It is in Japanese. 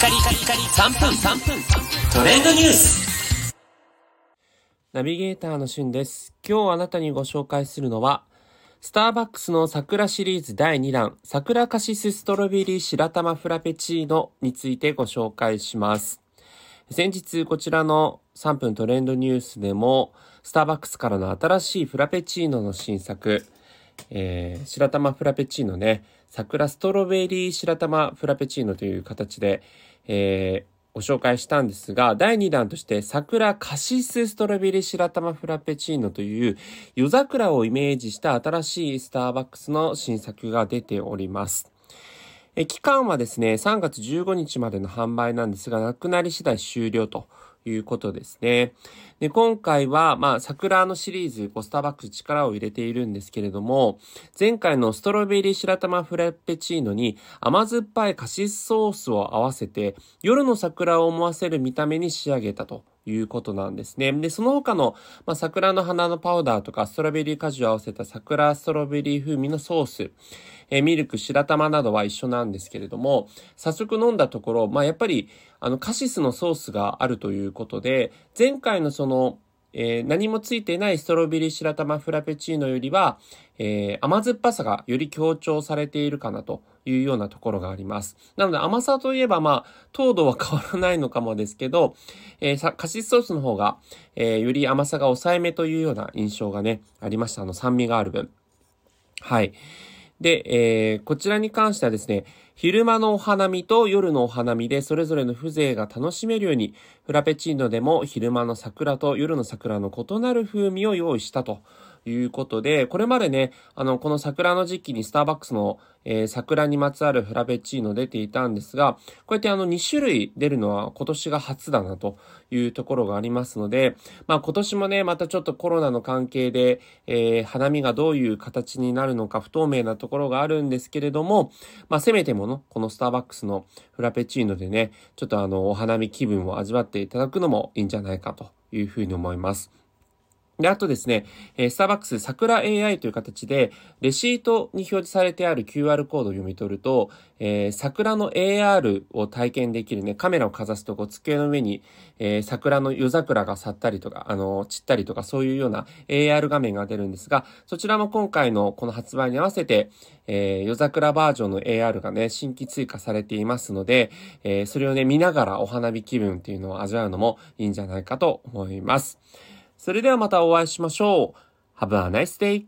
カリカリカリ3分3分トレンドニュースナビゲーターのしゅんです。今日あなたにご紹介するのは、スターバックスの桜シリーズ第2弾、桜カシスストロベリー白玉フラペチーノについてご紹介します。先日こちらの3分トレンドニュースでも、スターバックスからの新しいフラペチーノの新作、えー白玉フラペチーノね、桜ストロベリー白玉フラペチーノという形で、えーご紹介したんですが、第2弾として桜カシスストロベリー白玉フラペチーノという夜桜をイメージした新しいスターバックスの新作が出ております。期間はですね、3月15日までの販売なんですが、なくなり次第終了ということですね。で、今回は、まあ、桜のシリーズ、こうスターバックス力を入れているんですけれども、前回のストロベリー白玉フラペチーノに甘酸っぱいカシスソースを合わせて、夜の桜を思わせる見た目に仕上げたということなんですね。で、その他の、まあ、桜の花のパウダーとか、ストロベリー果汁を合わせた桜ストロベリー風味のソース、えーミルク、白玉などは一緒なんですけれども、早速飲んだところ、まあ、やっぱり、あの、カシスのソースがあるということで、前回のその、えー何もついてないストロベリー白玉フラペチーノよりは、えー甘酸っぱさがより強調されているかなというようなところがあります。なので甘さといえばまあ、糖度は変わらないのかもですけど、えーカシスソースの方が、えーより甘さが抑えめというような印象がね、ありました。あの酸味がある分。はい。で、えーこちらに関してはですね、昼間のお花見と夜のお花見でそれぞれの風情が楽しめるように、フラペチーノでも昼間の桜と夜の桜の異なる風味を用意したと。ということで、これまでね、あの、この桜の時期にスターバックスの、えー桜にまつわるフラペチーノ出ていたんですが、こうやってあの2種類出るのは今年が初だなというところがありますので、まあ今年もね、またちょっとコロナの関係で、えー花見がどういう形になるのか不透明なところがあるんですけれども、まあせめてもの、このスターバックスのフラペチーノでね、ちょっとあの、お花見気分を味わっていただくのもいいんじゃないかというふうに思います。で、あとですね、スターバックス桜 AI という形で、レシートに表示されてある QR コードを読み取ると、えー桜の AR を体験できるね、カメラをかざすと、こう、机の上に、えー桜の夜桜が去ったりとか、あの、散ったりとか、そういうような AR 画面が出るんですが、そちらも今回のこの発売に合わせて、えー夜桜バージョンの AR がね、新規追加されていますので、えそれをね、見ながらお花見気分っていうのを味わうのもいいんじゃないかと思います。それではまたお会いしましょう。Have a nice day!